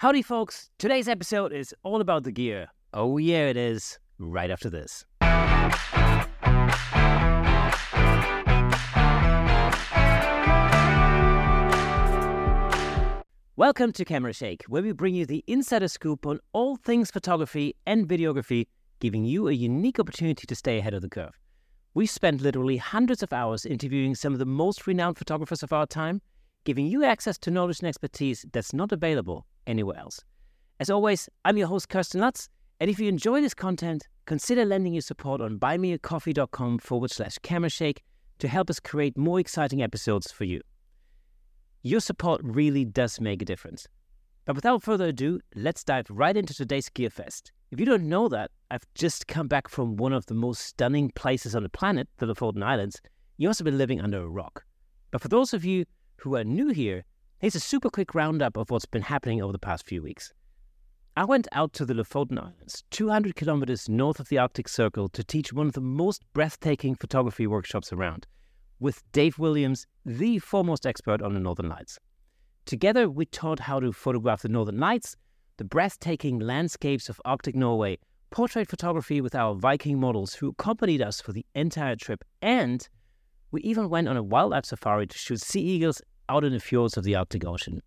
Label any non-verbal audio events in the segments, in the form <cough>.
Howdy, folks. Today's episode is all about the gear. Oh, yeah, it is. Right after this. Welcome to Camera Shake, where we bring you the insider scoop on all things photography and videography, giving you a unique opportunity to stay ahead of the curve. We've spent literally hundreds of hours interviewing some of the most renowned photographers of our time giving you access to knowledge and expertise that's not available anywhere else. As always, I'm your host, Kirsten Lutz, and if you enjoy this content, consider lending your support on buymeacoffee.com forward slash camerashake to help us create more exciting episodes for you. Your support really does make a difference. But without further ado, let's dive right into today's Gear Fest. If you don't know that, I've just come back from one of the most stunning places on the planet, the Lofoten Islands. You must have been living under a rock. But for those of you who are new here, here's a super quick roundup of what's been happening over the past few weeks. I went out to the Lofoten Islands, 200 kilometers north of the Arctic Circle, to teach one of the most breathtaking photography workshops around, with Dave Williams, the foremost expert on the Northern Lights. Together, we taught how to photograph the Northern Lights, the breathtaking landscapes of Arctic Norway, portrait photography with our Viking models who accompanied us for the entire trip, and we even went on a wildlife safari to shoot sea eagles out in the fjords of the Arctic Ocean.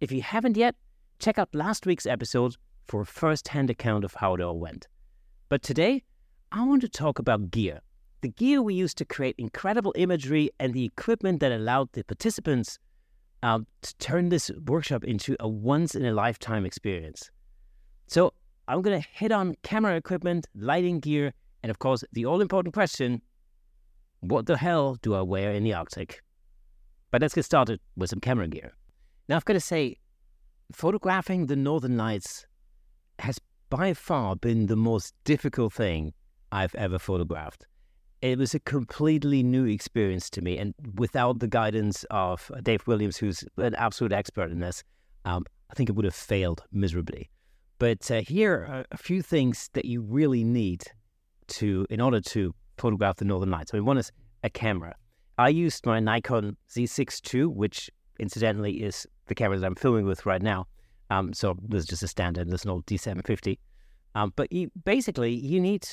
If you haven't yet, check out last week's episode for a first hand account of how it all went. But today, I want to talk about gear the gear we used to create incredible imagery and the equipment that allowed the participants um, to turn this workshop into a once in a lifetime experience. So, I'm going to hit on camera equipment, lighting gear, and of course, the all important question what the hell do I wear in the Arctic? But let's get started with some camera gear. Now, I've got to say, photographing the Northern Lights has by far been the most difficult thing I've ever photographed. It was a completely new experience to me, and without the guidance of Dave Williams, who's an absolute expert in this, um, I think it would have failed miserably. But uh, here are a few things that you really need to, in order to photograph the Northern Lights. I mean, one is a camera. I used my Nikon Z6 II, which incidentally is the camera that I'm filming with right now. Um, so there's just a standard, there's an old D750. Um, but you, basically, you need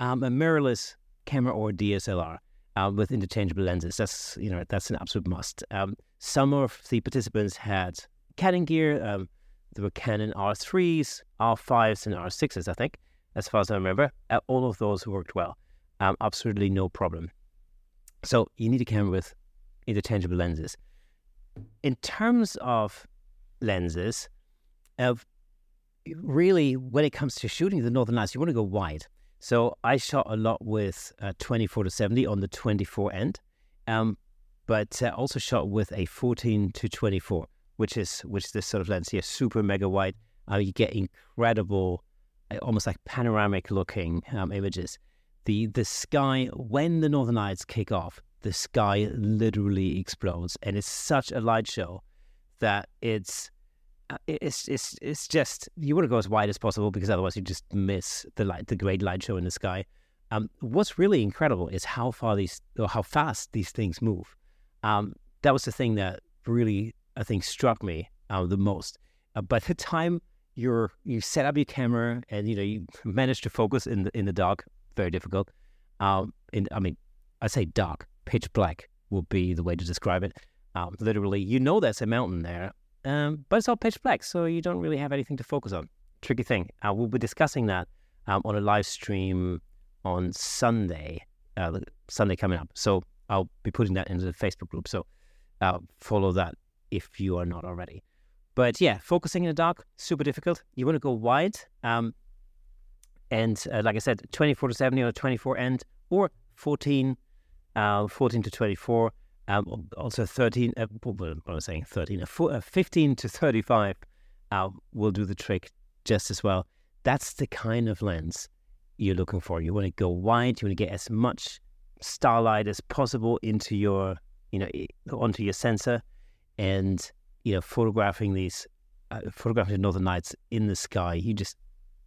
um, a mirrorless camera or DSLR uh, with interchangeable lenses. That's you know that's an absolute must. Um, some of the participants had Canon gear. Um, there were Canon R3s, R5s, and R6s, I think, as far as I remember. Uh, all of those worked well um, absolutely no problem. So you need a camera with interchangeable lenses. In terms of lenses, of really when it comes to shooting the Northern Lights, you want to go wide. So I shot a lot with uh, 24 to 70 on the 24 end, um, but uh, also shot with a 14 to 24, which is which is this sort of lens here, super mega wide. Uh, you get incredible, uh, almost like panoramic looking um, images the the sky when the northern lights kick off the sky literally explodes. And it's such a light show that it's uh, it's it's it's just you want to go as wide as possible because otherwise you just miss the light the great light show in the sky. Um, what's really incredible is how far these or how fast these things move. Um, that was the thing that really i think struck me uh, the most. Uh, by the time you're you set up your camera and you know you manage to focus in the in the dark very difficult. Um, in, I mean, I say dark, pitch black would be the way to describe it. Um, literally, you know there's a mountain there, um, but it's all pitch black, so you don't really have anything to focus on. Tricky thing. Uh, we'll be discussing that um, on a live stream on Sunday, uh, Sunday coming up. So I'll be putting that into the Facebook group. So uh, follow that if you are not already. But yeah, focusing in the dark, super difficult. You want to go wide. Um, and uh, like I said, 24 to 70 or 24 end or 14, uh, 14 to 24. Um, also 13, uh, what am I saying? 13, uh, 15 to 35 uh, will do the trick just as well. That's the kind of lens you're looking for. You want to go wide. You want to get as much starlight as possible into your, you know, onto your sensor, and you know, photographing these, uh, photographing the northern lights in the sky. You just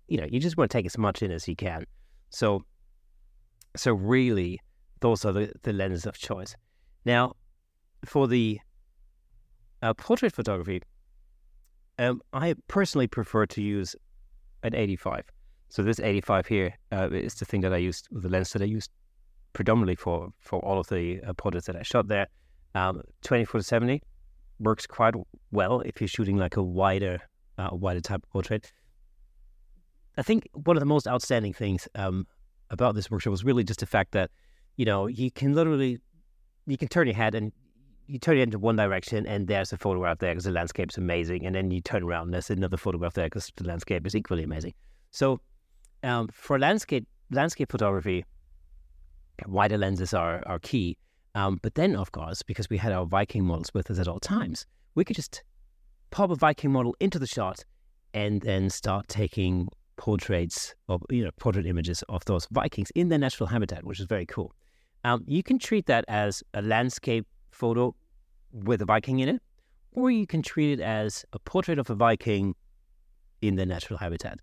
you know, you just want to take as much in as you can. So, so really, those are the, the lenses of choice. Now, for the uh, portrait photography, Um, I personally prefer to use an 85. So this 85 here uh, is the thing that I used, the lens that I used predominantly for for all of the uh, portraits that I shot there. Um, 24 to 70 works quite well if you're shooting like a wider, uh, wider type of portrait. I think one of the most outstanding things um, about this workshop was really just the fact that, you know, you can literally, you can turn your head and you turn it into one direction and there's a photograph there because the landscape's amazing. And then you turn around and there's another photograph there because the landscape is equally amazing. So um, for landscape landscape photography, wider lenses are, are key. Um, but then, of course, because we had our Viking models with us at all times, we could just pop a Viking model into the shot and then start taking portraits of, you know, portrait images of those Vikings in their natural habitat, which is very cool. Um, you can treat that as a landscape photo with a Viking in it, or you can treat it as a portrait of a Viking in their natural habitat.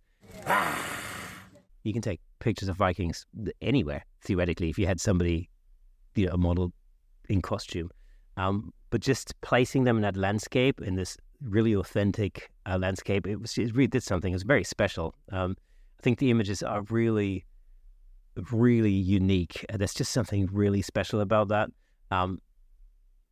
You can take pictures of Vikings anywhere, theoretically, if you had somebody, you know, a model in costume. Um, but just placing them in that landscape, in this really authentic uh, landscape, it was it really did something. It was very special. Um, I think the images are really, really unique. There's just something really special about that. Um,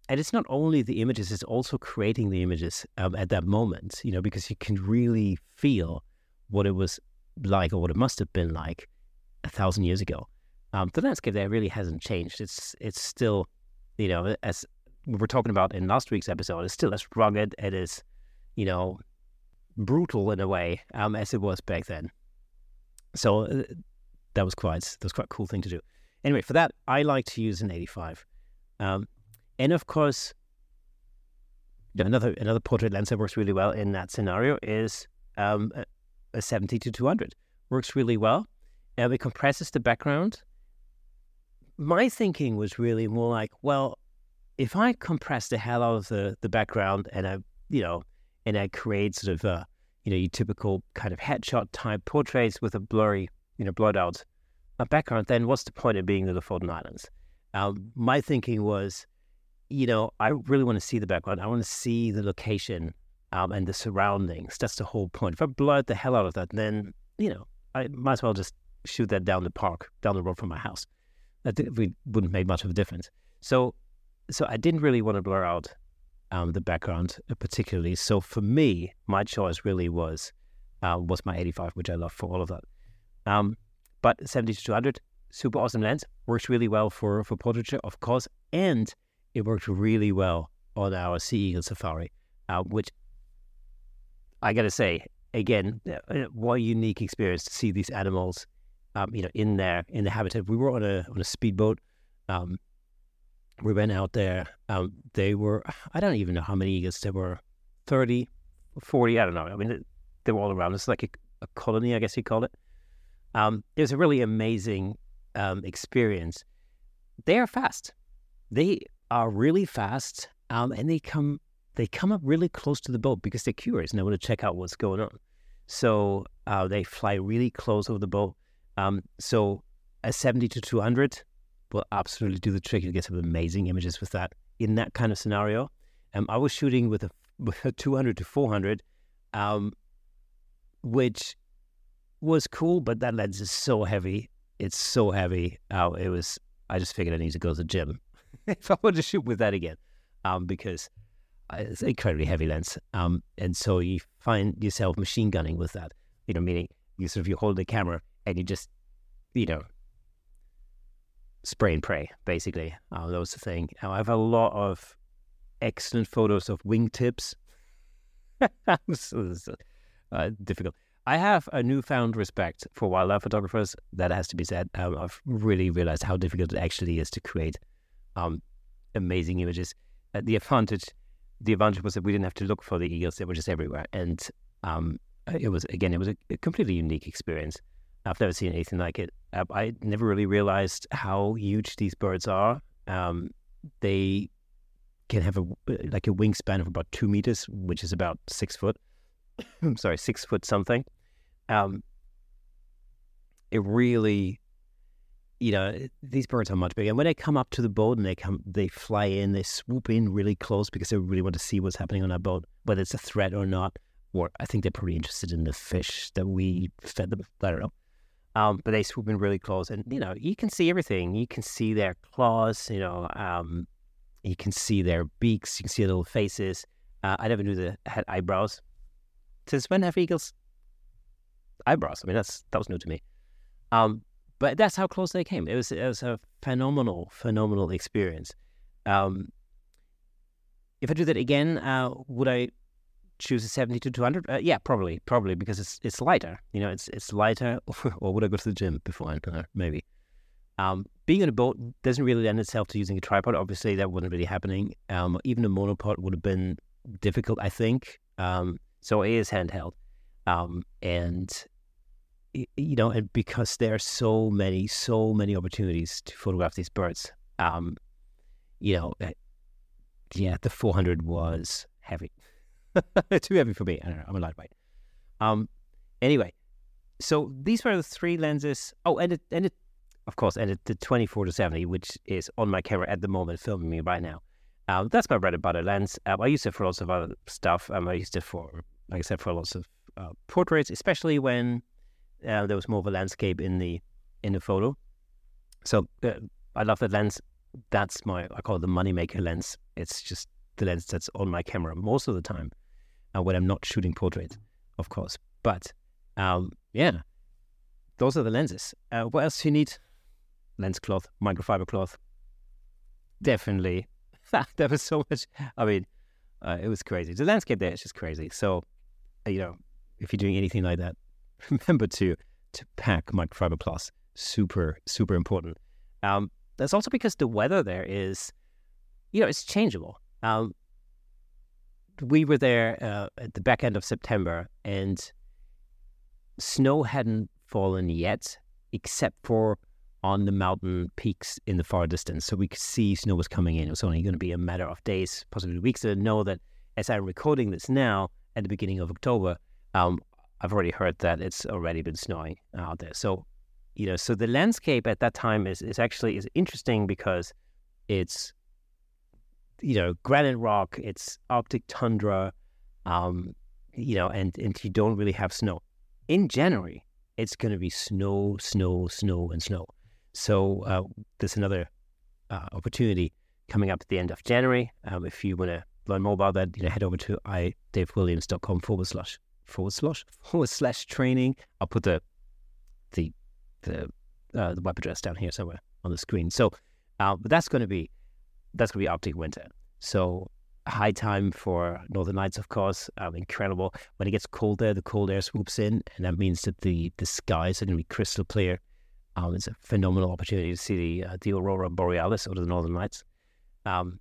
and it's not only the images; it's also creating the images um, at that moment. You know, because you can really feel what it was like, or what it must have been like a thousand years ago. Um, the landscape there really hasn't changed. It's it's still, you know, as we were talking about in last week's episode, it's still as rugged. It is, you know, brutal in a way um, as it was back then. So uh, that was quite that was quite a cool thing to do. Anyway, for that, I like to use an 85, um, and of course, another another portrait lens that works really well in that scenario is um, a, a 70 to 200. Works really well and it compresses the background. My thinking was really more like, well, if I compress the hell out of the, the background and I, you know, and I create sort of a, you know, your typical kind of headshot type portraits with a blurry, you know, blurred out a background, then what's the point of being in the Lofoten Islands? Um, my thinking was, you know, I really want to see the background. I want to see the location um, and the surroundings. That's the whole point. If I blurred the hell out of that, then, you know, I might as well just shoot that down the park, down the road from my house. That wouldn't make much of a difference. So, so I didn't really want to blur out um, the background uh, particularly. So for me, my choice really was uh, was my 85, which I love for all of that. Um, but 70 to 200, super awesome lens, works really well for for portraiture, of course, and it worked really well on our Sea Eagle Safari, uh, which I got to say, again, uh, what a unique experience to see these animals um, you know, in there in the habitat. We were on a on a speedboat. Um, we went out there. Um, they were I don't even know how many eagles there were, 30, 40, I don't know. I mean, they were all around. It's like a, a colony, I guess you call it. Um, it was a really amazing um, experience. They are fast. They are really fast, um, and they come they come up really close to the boat because they're curious and they want to check out what's going on. So uh, they fly really close over the boat. Um, so a 70 to 200 will absolutely do the trick. You get some amazing images with that in that kind of scenario. Um, I was shooting with a, with a 200 to 400, um, which was cool, but that lens is so heavy. It's so heavy. Uh, it was. I just figured I need to go to the gym <laughs> if I want to shoot with that again, um, because it's an incredibly heavy lens. Um, and so you find yourself machine gunning with that. You know, meaning you sort of you hold the camera and you just, you know, spray and pray, basically. Uh, that was the thing. I have a lot of excellent photos of wingtips. <laughs> uh, difficult. I have a newfound respect for wildlife photographers. That has to be said. Um, I've really realized how difficult it actually is to create um, amazing images. Uh, the advantage, the advantage was that we didn't have to look for the eagles; they were just everywhere, and um, it was again, it was a, a completely unique experience. I've never seen anything like it. Uh, I never really realized how huge these birds are. Um, they can have a like a wingspan of about two meters, which is about six foot. I'm <coughs> sorry, six foot something. Um, it really, you know, these birds are much bigger. And when they come up to the boat and they come, they fly in, they swoop in really close because they really want to see what's happening on that boat, whether it's a threat or not. or I think they're pretty interested in the fish that we fed them. I don't know. Um, but they swoop in really close, and you know you can see everything. You can see their claws. You know, um, you can see their beaks. You can see their little faces. Uh, I never knew they had eyebrows. Since when have eagles eyebrows? I mean, that's that was new to me. Um, but that's how close they came. It was it was a phenomenal, phenomenal experience. Um, if I do that again, uh, would I choose a 70 to 200? Uh, yeah, probably, probably because it's it's lighter. You know, it's it's lighter. <laughs> or would I go to the gym before? I know, maybe. Um, being on a boat doesn't really lend itself to using a tripod. Obviously, that wouldn't really happening. Um, even a monopod would have been difficult, I think. Um, so it is handheld, um, and you know, and because there are so many, so many opportunities to photograph these birds. Um, you know, eh, yeah, the 400 was heavy. <laughs> Too heavy for me. I don't know. I'm a lightweight. Um, anyway, so these were the three lenses. Oh, and it, and it, of course, and it, the 24 to 70, which is on my camera at the moment, filming me right now. Um, that's my bread and butter lens. Um, I use it for lots of other stuff. Um, I used it for, like I said, for lots of uh, portraits, especially when uh, there was more of a landscape in the in the photo. So uh, I love that lens. That's my I call it the moneymaker lens. It's just the lens that's on my camera most of the time uh, when I'm not shooting portraits, of course. But um, yeah, those are the lenses. Uh, what else do you need? Lens cloth, microfiber cloth. Definitely. <laughs> there was so much. I mean, uh, it was crazy. The landscape there is just crazy. So, uh, you know, if you're doing anything like that, <laughs> remember to to pack microfiber cloth. Super, super important. Um, that's also because the weather there is, you know, it's changeable. Um, we were there uh, at the back end of September, and snow hadn't fallen yet, except for on the mountain peaks in the far distance. So we could see snow was coming in. It was only going to be a matter of days, possibly weeks. And know that as I'm recording this now, at the beginning of October, um, I've already heard that it's already been snowing out there. So, you know, so the landscape at that time is, is actually is interesting because it's you know, granite rock, it's Arctic tundra, um, you know, and, and you don't really have snow. In January, it's going to be snow, snow, snow, and snow. So uh, there's another uh, opportunity coming up at the end of January. Um, if you want to learn more about that, you know, head over to idavewilliams.com forward slash forward slash forward slash training. I'll put the the the uh, the web address down here somewhere on the screen. So, uh, but that's going to be that's going to be Arctic winter. So high time for Northern Lights, of course. Um, incredible. When it gets cold there, the cold air swoops in, and that means that the the skies are going to be crystal clear. Um, it's a phenomenal opportunity to see the uh, the aurora borealis or the Northern Lights. Um,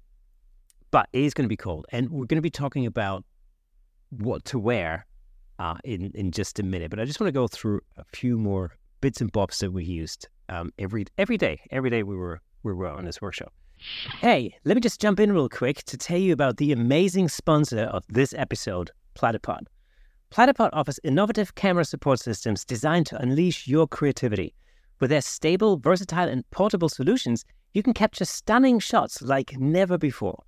but it is going to be cold, and we're going to be talking about what to wear uh, in in just a minute. But I just want to go through a few more bits and bobs that we used um, every every day. Every day we were we were on this workshop. Hey, let me just jump in real quick to tell you about the amazing sponsor of this episode, Platypod. Platypod offers innovative camera support systems designed to unleash your creativity. With their stable, versatile, and portable solutions, you can capture stunning shots like never before.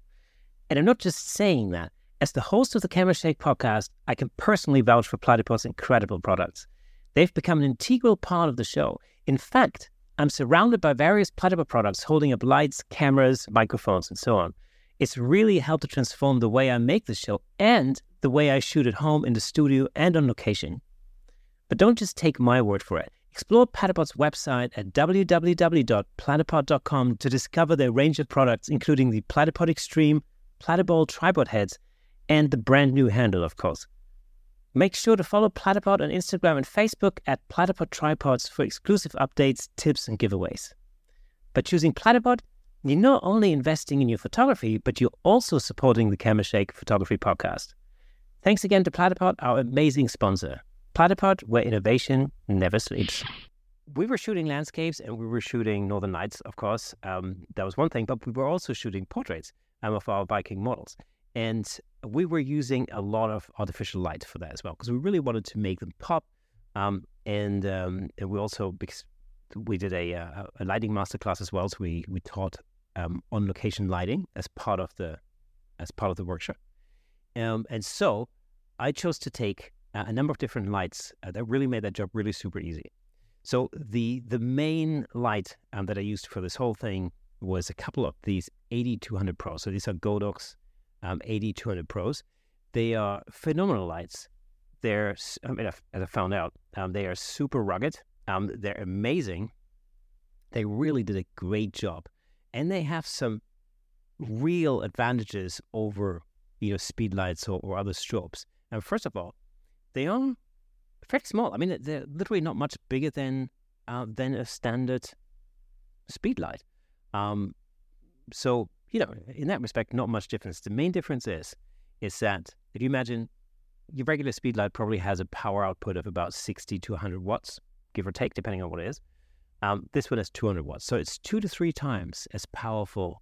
And I'm not just saying that. As the host of the Camera Shake podcast, I can personally vouch for Platypod's incredible products. They've become an integral part of the show. In fact, I'm surrounded by various Platypod products holding up lights, cameras, microphones, and so on. It's really helped to transform the way I make the show and the way I shoot at home in the studio and on location. But don't just take my word for it. Explore Platypod's website at www.platypod.com to discover their range of products, including the Platypod Extreme, Platypod tripod heads, and the brand new handle, of course. Make sure to follow Platypod on Instagram and Facebook at Platypod Tripods for exclusive updates, tips, and giveaways. By choosing Platypod, you're not only investing in your photography, but you're also supporting the Camera Shake Photography Podcast. Thanks again to Platypod, our amazing sponsor. Platypod, where innovation never sleeps. We were shooting landscapes and we were shooting northern lights, of course. Um, that was one thing, but we were also shooting portraits um, of our Viking models. And we were using a lot of artificial light for that as well because we really wanted to make them pop. Um, and, um, and we also because we did a, uh, a lighting masterclass as well, so we we taught um, on location lighting as part of the as part of the workshop. Um, and so I chose to take a number of different lights uh, that really made that job really super easy. So the the main light um, that I used for this whole thing was a couple of these AD200 Pros. So these are Godox um, AD200 Pros. They are phenomenal lights. They're, I mean, as I found out, um, they are super rugged. Um, they're amazing. They really did a great job, and they have some real advantages over you know speed lights or, or other strobes. And first of all, they are fairly small. I mean, they're literally not much bigger than uh, than a standard speed light. Um, so you know, in that respect, not much difference. The main difference is is that if you imagine your regular speed light probably has a power output of about 60 to 100 watts, give or take, depending on what it is. Um, this one has 200 watts. So it's two to three times as powerful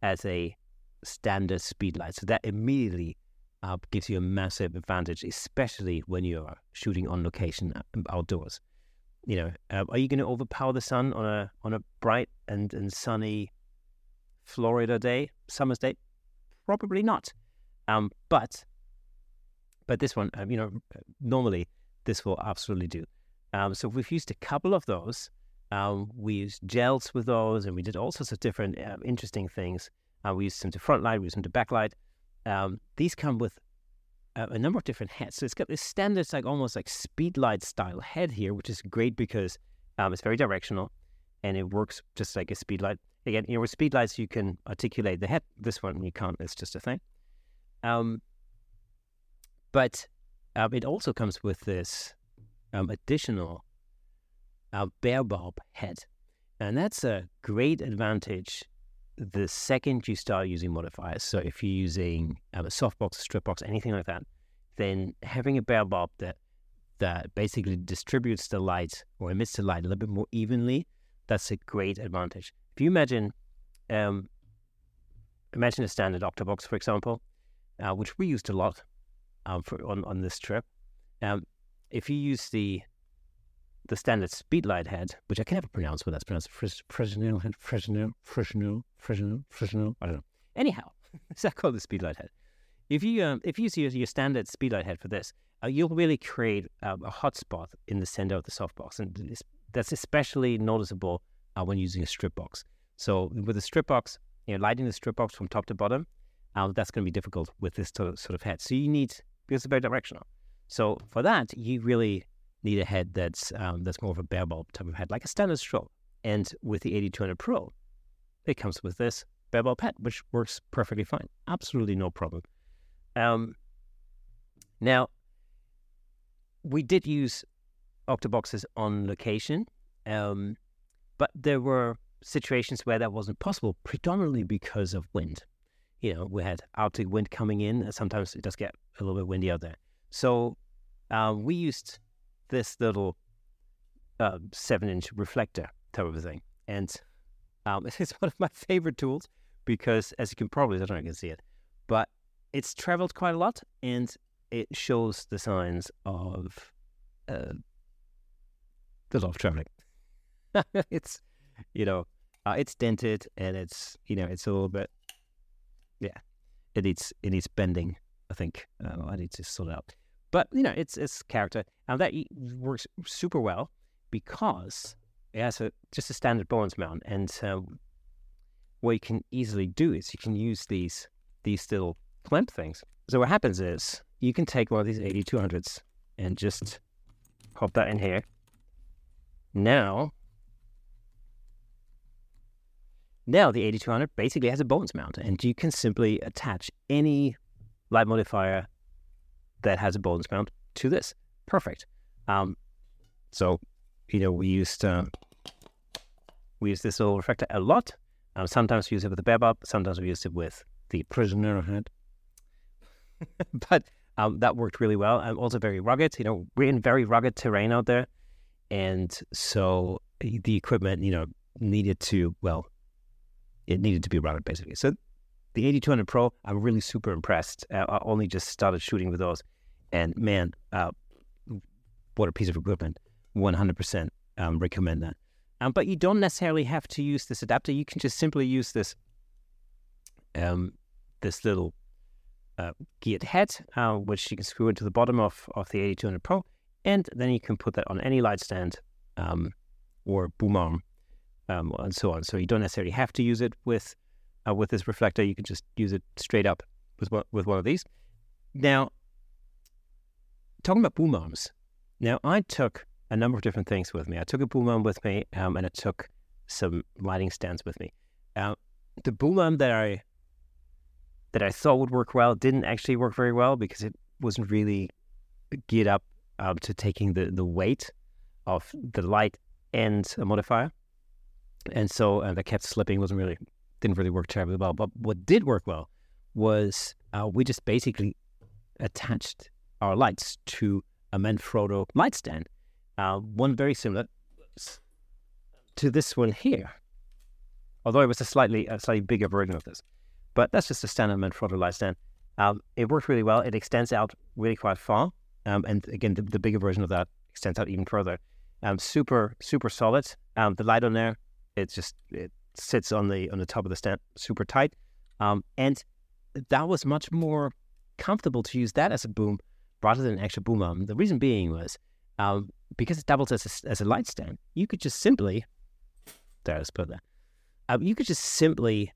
as a standard speed light. So that immediately uh, gives you a massive advantage, especially when you're shooting on location uh, outdoors. You know, uh, are you going to overpower the sun on a on a bright and, and sunny Florida day, summer's day? Probably not. Um, but but this one, um, you know, normally this will absolutely do. Um, so we've used a couple of those. Um, we used gels with those, and we did all sorts of different uh, interesting things. Uh, we used them to front light, we used them to backlight. Um, these come with a, a, number of different heads. So it's got this standard, like almost like speed light style head here, which is great because um, it's very directional and it works just like a speedlight. Again, you know, with speedlights you can articulate the head. This one you can't. It's just a thing. Um, but um, it also comes with this um, additional uh, bare bulb head, and that's a great advantage the second you start using modifiers, so if you're using um, a softbox, a strip box, anything like that, then having a bare bulb that that basically distributes the light or emits the light a little bit more evenly, that's a great advantage. If you imagine, um, imagine a standard octabox, for example, uh, which we used a lot um, for on on this trip. Um, if you use the the standard speedlight head, which I can never pronounce what that's pronounced. Fresnel head, Fresnel, Fresnel, Fresnel, Fresnel. I don't know. Anyhow, is that called the speedlight head? If you um, if you use your, your standard speedlight head for this, uh, you'll really create uh, a hotspot in the center of the softbox, and that's especially noticeable uh, when using a strip box. So with a strip box, you know, lighting the strip box from top to bottom, um, that's going to be difficult with this sort of head. So you need because it's very directional. So for that, you really need a head that's um, that's more of a bare bulb type of head, like a standard strobe. And with the AD200 Pro, it comes with this bare bulb head, which works perfectly fine, absolutely no problem. Um, now, we did use octoboxes on location, um, but there were situations where that wasn't possible, predominantly because of wind. You know, we had Arctic wind coming in, and sometimes it does get a little bit windy out there. So uh, we used this little uh, seven inch reflector type of thing. And um, <laughs> it's one of my favorite tools because, as you can probably, I don't know if you can see it, but it's traveled quite a lot and it shows the signs of uh, the lot of traveling. <laughs> it's, you know, uh, it's dented and it's, you know, it's a little bit, yeah, it needs, it needs bending, I think. Uh, I need to sort it out. But you know, it's it's character, and that works super well because it has a just a standard Bowens mount, and uh, what you can easily do is you can use these these little clamp things. So what happens is you can take one of these AD200s and just pop that in here. Now, now the AD200 basically has a Bowens mount, and you can simply attach any light modifier that has a Bowens mount to this. Perfect. Um, so, you know, we used uh, we use this little reflector a lot. Um, sometimes we use it with the bare bulb. Sometimes we use it with the prisoner head. <laughs> but um, that worked really well. I'm also very rugged. You know, we're in very rugged terrain out there, and so the equipment, you know, needed to well, it needed to be rugged basically. So the AD200 Pro, I'm really super impressed. I only just started shooting with those, and man, uh, what a piece of equipment! 100% um, recommend that. Um, but you don't necessarily have to use this adapter. You can just simply use this, um, this little uh, geared head, uh, which you can screw into the bottom of, of the AD200 Pro, and then you can put that on any light stand um, or boom arm um, and so on. So you don't necessarily have to use it with uh, with this reflector. You can just use it straight up with one, with one of these. Now, talking about boom arms. Now, I took a number of different things with me. I took a boom arm with me, um, and I took some lighting stands with me. Uh, the boom arm that I that I thought would work well didn't actually work very well because it wasn't really geared up um, to taking the, the weight of the light and a modifier. And so and I kept slipping, wasn't really, didn't really work terribly well. But what did work well was uh, we just basically attached our lights to a Manfrotto light stand. Uh, one very similar to this one here, although it was a slightly a slightly bigger version of this. But that's just a standard Manfrotto light stand. Um, it worked really well. It extends out really quite far. Um, and again, the, the, bigger version of that extends out even further. Um, super, super solid. Um, the light on there, it just it sits on the on the top of the stand, super tight. Um, and that was much more comfortable to use that as a boom rather than an extra boom arm. The reason being was um, because it doubles as a, as a light stand. You could just simply there, let's put that. you could just simply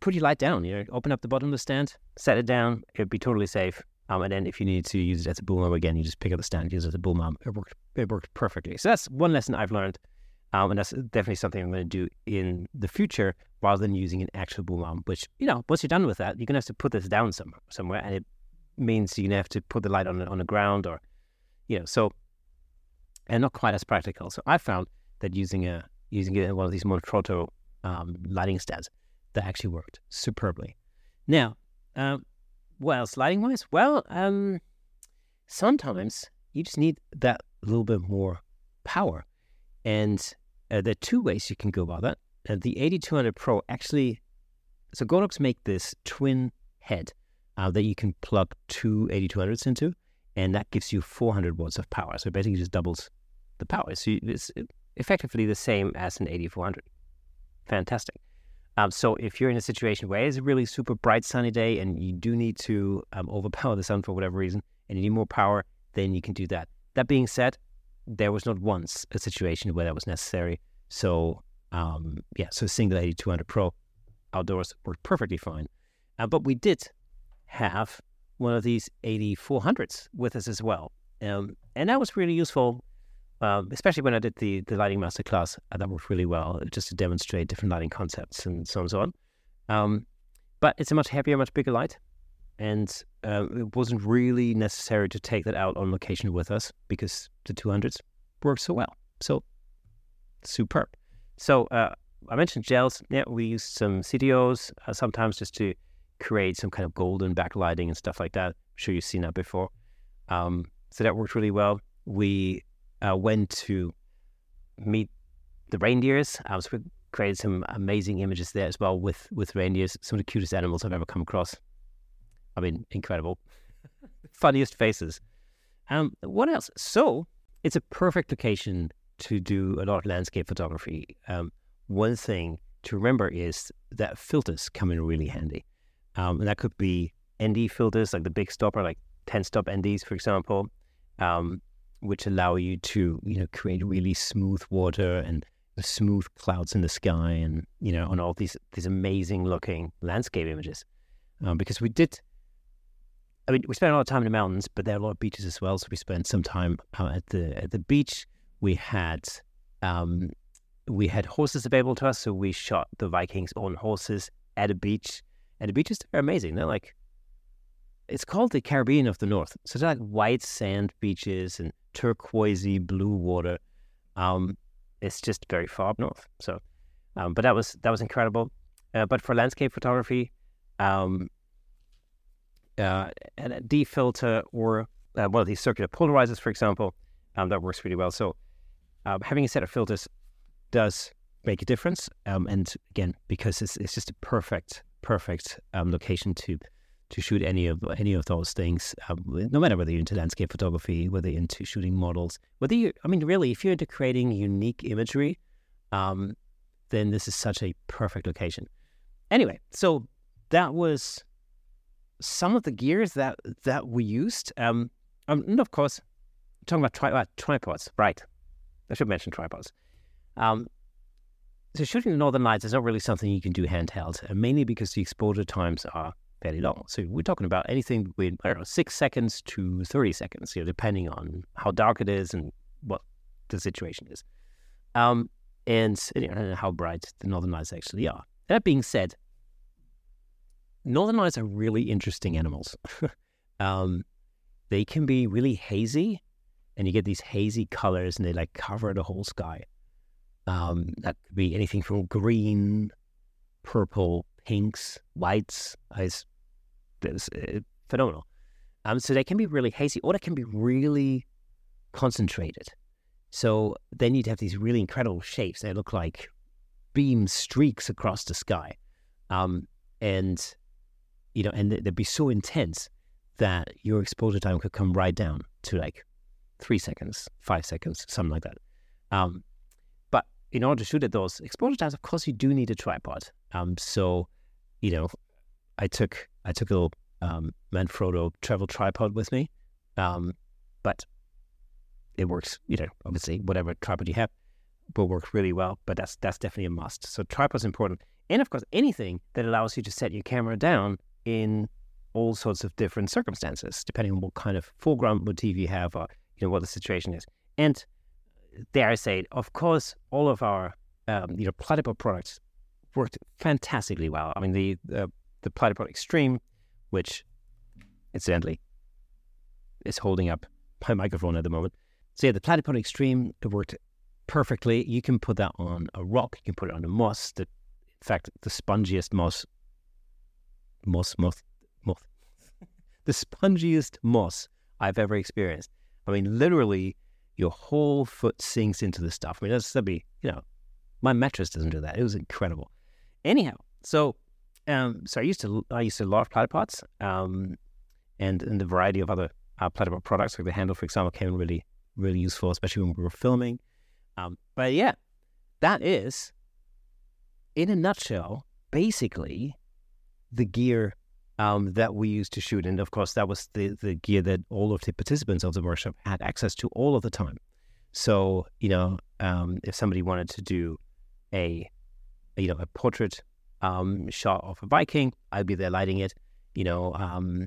put your light down. You know, open up the bottom of the stand, set it down. It'd be totally safe. Um, and then if you need to use it as a boom arm again, you just pick up the stand, and use it as a boom arm. It worked. It worked perfectly. So that's one lesson I've learned, um, and that's definitely something I'm going to do in the future, rather than using an actual boom arm. Which you know, once you're done with that, you're going to have to put this down some, somewhere, and it means you're going to have to put the light on on the ground, or you know, so and not quite as practical. So I found that using a using one of these Manfrotto um, lighting stands that actually worked superbly. Now, um, what else lighting wise? Well, um, sometimes you just need that little bit more power. And uh, there are two ways you can go about that. Uh, the AD200 Pro actually, so Godox make this twin head uh, that you can plug two AD200s into, and that gives you 400 watts of power. So it basically just doubles the power. So it's effectively the same as an AD400. Fantastic. Um, so if you're in a situation where it's a really super bright sunny day and you do need to um, overpower the sun for whatever reason and you need more power, then you can do that. That being said, there was not once a situation where that was necessary. So um, yeah, so single AD200 Pro outdoors worked perfectly fine. Uh, but we did have one of these AD400s with us as well. Um, and that was really useful um, especially when I did the the lighting masterclass, uh, that worked really well, just to demonstrate different lighting concepts and so on and so on. Um, but it's a much heavier, much bigger light, and uh, it wasn't really necessary to take that out on location with us because the 200s worked so well. So superb. So uh, I mentioned gels. Yeah, we used some CTOs uh, sometimes just to create some kind of golden backlighting and stuff like that. I'm sure you've seen that before. Um, so that worked really well. We uh, went to meet the reindeers. Uh, so we created some amazing images there as well with with reindeers. Some of the cutest animals I've ever come across. I mean, incredible. Funniest faces. Um, what else? So it's a perfect location to do a lot of landscape photography. Um, one thing to remember is that filters come in really handy. Um, and that could be ND filters, like the big stopper, like 10 stop NDs, for example. Um, which allow you to you know create really smooth water and smooth clouds in the sky and you know on all these these amazing looking landscape images um, because we did I mean we spent a lot of time in the mountains but there are a lot of beaches as well so we spent some time out at the at the beach we had um, we had horses available to us so we shot the Vikings on horses at a beach and the beaches are amazing they're like it's called the Caribbean of the North so they're like white sand beaches and turquoisey blue water. Um, it's just very far up north. So, um, but that was that was incredible. Uh, but for landscape photography, um, uh, a D filter or uh, one of these circular polarizers, for example, um, that works really well. So, um, having a set of filters does make a difference. Um, and again, because it's it's just a perfect perfect um, location to to shoot any of any of those things, um, no matter whether you're into landscape photography, whether you're into shooting models, whether you, I mean, really, if you're into creating unique imagery, um, then this is such a perfect location. Anyway, so that was some of the gears that that we used. Um, um and of course, talking about tri- uh, tripods, right? I should mention tripods. Um, so shooting the Northern Lights is not really something you can do handheld, uh, mainly because the exposure times are fairly long. So we're talking about anything between I don't know six seconds to thirty seconds, you know, depending on how dark it is and what the situation is, um, and you know, how bright the Northern Lights actually are. That being said, Northern Lights are really interesting animals. <laughs> um, they can be really hazy, and you get these hazy colors, and they like cover the whole sky. Um, that could be anything from green, purple, pinks, whites. It's, it's uh, phenomenal. Um, so they can be really hazy, or they can be really concentrated. So then you'd have these really incredible shapes. They look like beam streaks across the sky, um, and you know, and they'd be so intense that your exposure time could come right down to like three seconds, five seconds, something like that. Um, but in order to shoot at those exposure times, of course, you do need a tripod. Um, so, you know, I took I took a little um, Manfrotto travel tripod with me, um, but it works. You know, obviously, whatever tripod you have will work really well. But that's that's definitely a must. So tripod's important, and of course, anything that allows you to set your camera down in all sorts of different circumstances, depending on what kind of foreground motif you have, or you know what the situation is, and dare I say of course, all of our um, you know Platypod products worked fantastically well. I mean, the the, the Platypod Extreme, which incidentally is holding up my microphone at the moment. So yeah, the Platypod Extreme it worked perfectly. You can put that on a rock. You can put it on a moss. The, in fact, the spongiest moss, moss, moss, moss, <laughs> the spongiest moss I've ever experienced. I mean, literally, your whole foot sinks into the stuff. I mean, that's to be, you know, my mattress doesn't do that. It was incredible. Anyhow, so um, so I used to I used to love platypods, um, and and the variety of other uh, platypod products like the handle, for example, came in really really useful, especially when we were filming. Um, but yeah, that is, in a nutshell, basically the gear um, that we used to shoot. And of course, that was the, the gear that all of the participants of the workshop had access to all of the time. So, you know, um, if somebody wanted to do a, you know, a portrait um, shot of a Viking, I'd be there lighting it, you know, um,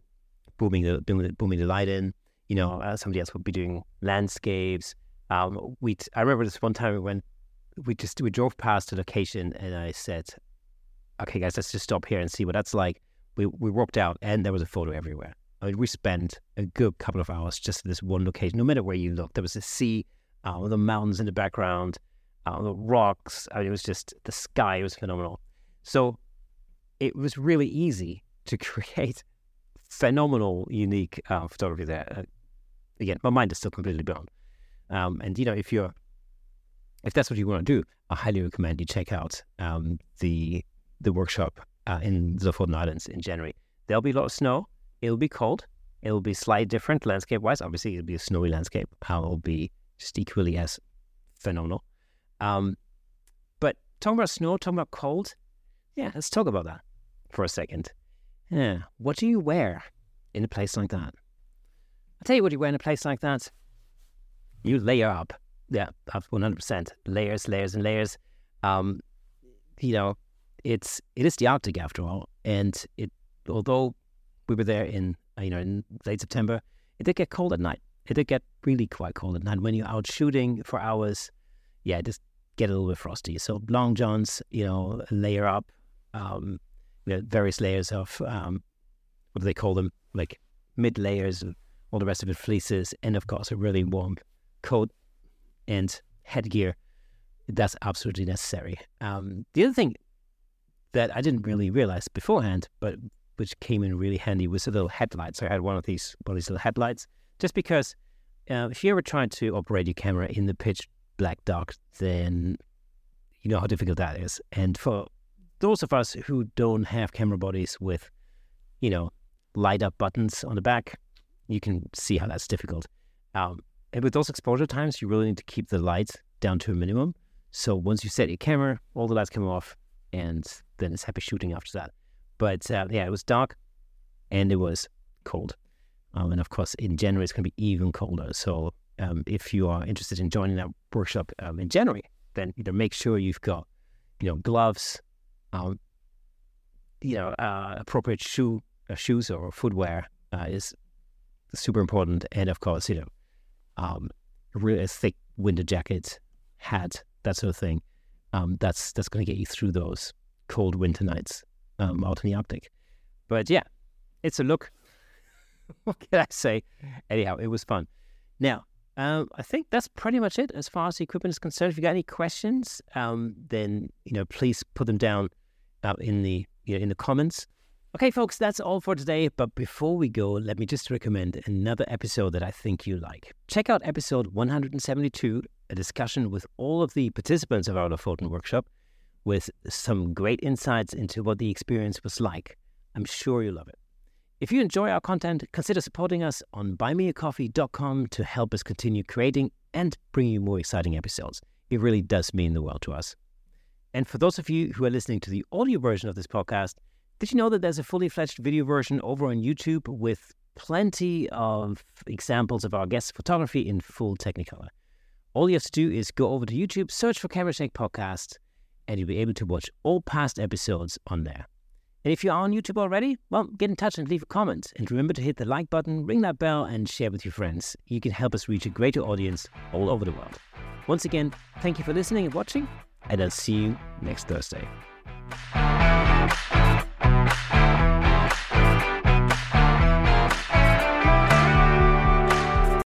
booming the booming the light in. You know, uh, somebody else would be doing landscapes. Um, we, I remember this one time when we just we drove past a location, and I said, "Okay, guys, let's just stop here and see what that's like." we, we walked out and there was a photo everywhere. I mean, we spent a good couple of hours just at this one location. No matter where you looked, there was a sea, uh, the mountains in the background, uh, the rocks. I mean, it was just the sky was phenomenal. So it was really easy to <laughs> create phenomenal, unique uh, photography there. Uh, again, my mind is still completely blown. Um, and you know, if you're if that's what you want to do, I highly recommend you check out um, the the workshop uh, in Islands in January. There'll be a lot of snow. It'll be cold. It'll be slightly different landscape wise. Obviously, it'll be a snowy landscape. How it'll be just equally as phenomenal. Um, but talking about snow, talking about cold, yeah, let's talk about that for a second. Yeah, what do you wear in a place like that? I'll tell you what you wear in a place like that. You layer up. Yeah, 100%. Layers, layers, and layers. Um, you know, it's it is the Arctic after all, and it although we were there in you know in late September, it did get cold at night. It did get really quite cold at night. When you're out shooting for hours, yeah, just get a little bit frosty. So long johns, you know, layer up, um, you know, various layers of um, what do they call them? Like mid layers, all the rest of it, fleeces, and of course a really warm coat and headgear. That's absolutely necessary. Um, the other thing that I didn't really realize beforehand, but which came in really handy was the little headlights. So I had one of these one of these little headlights, just because uh, if you ever try to operate your camera in the pitch black dark, then you know how difficult that is. And for those of us who don't have camera bodies with, you know, light up buttons on the back, you can see how that's difficult. Um, and with those exposure times, you really need to keep the light down to a minimum. So once you set your camera, all the lights come off, and then it's happy shooting after that. But uh, yeah, it was dark, and it was cold. Um, and of course, in January, it's going to be even colder. So um, if you are interested in joining that workshop um, in January, then know make sure you've got you know gloves, um, you know uh, appropriate shoe uh, shoes or footwear uh, is super important, and of course you know um, really thick winter jacket, hat, that sort of thing. Um, that's that's going to get you through those cold winter nights um, out in the Arctic. But yeah, it's a look. <laughs> what can I say? Anyhow, it was fun. Now, um, I think that's pretty much it as far as the equipment is concerned. If you got any questions, um, then you know please put them down uh, in the you know, in the comments. Okay, folks, that's all for today. But before we go, let me just recommend another episode that I think you like. Check out episode 172, a discussion with all of the participants of our Lofoten workshop, with some great insights into what the experience was like. I'm sure you'll love it. If you enjoy our content, consider supporting us on buymeacoffee.com to help us continue creating and bring you more exciting episodes. It really does mean the world to us. And for those of you who are listening to the audio version of this podcast, did you know that there's a fully fledged video version over on YouTube with plenty of examples of our guest photography in full Technicolor? All you have to do is go over to YouTube, search for Camera Shake Podcast, and you'll be able to watch all past episodes on there. And if you're on YouTube already, well, get in touch and leave a comment. And remember to hit the like button, ring that bell, and share with your friends. You can help us reach a greater audience all over the world. Once again, thank you for listening and watching, and I'll see you next Thursday.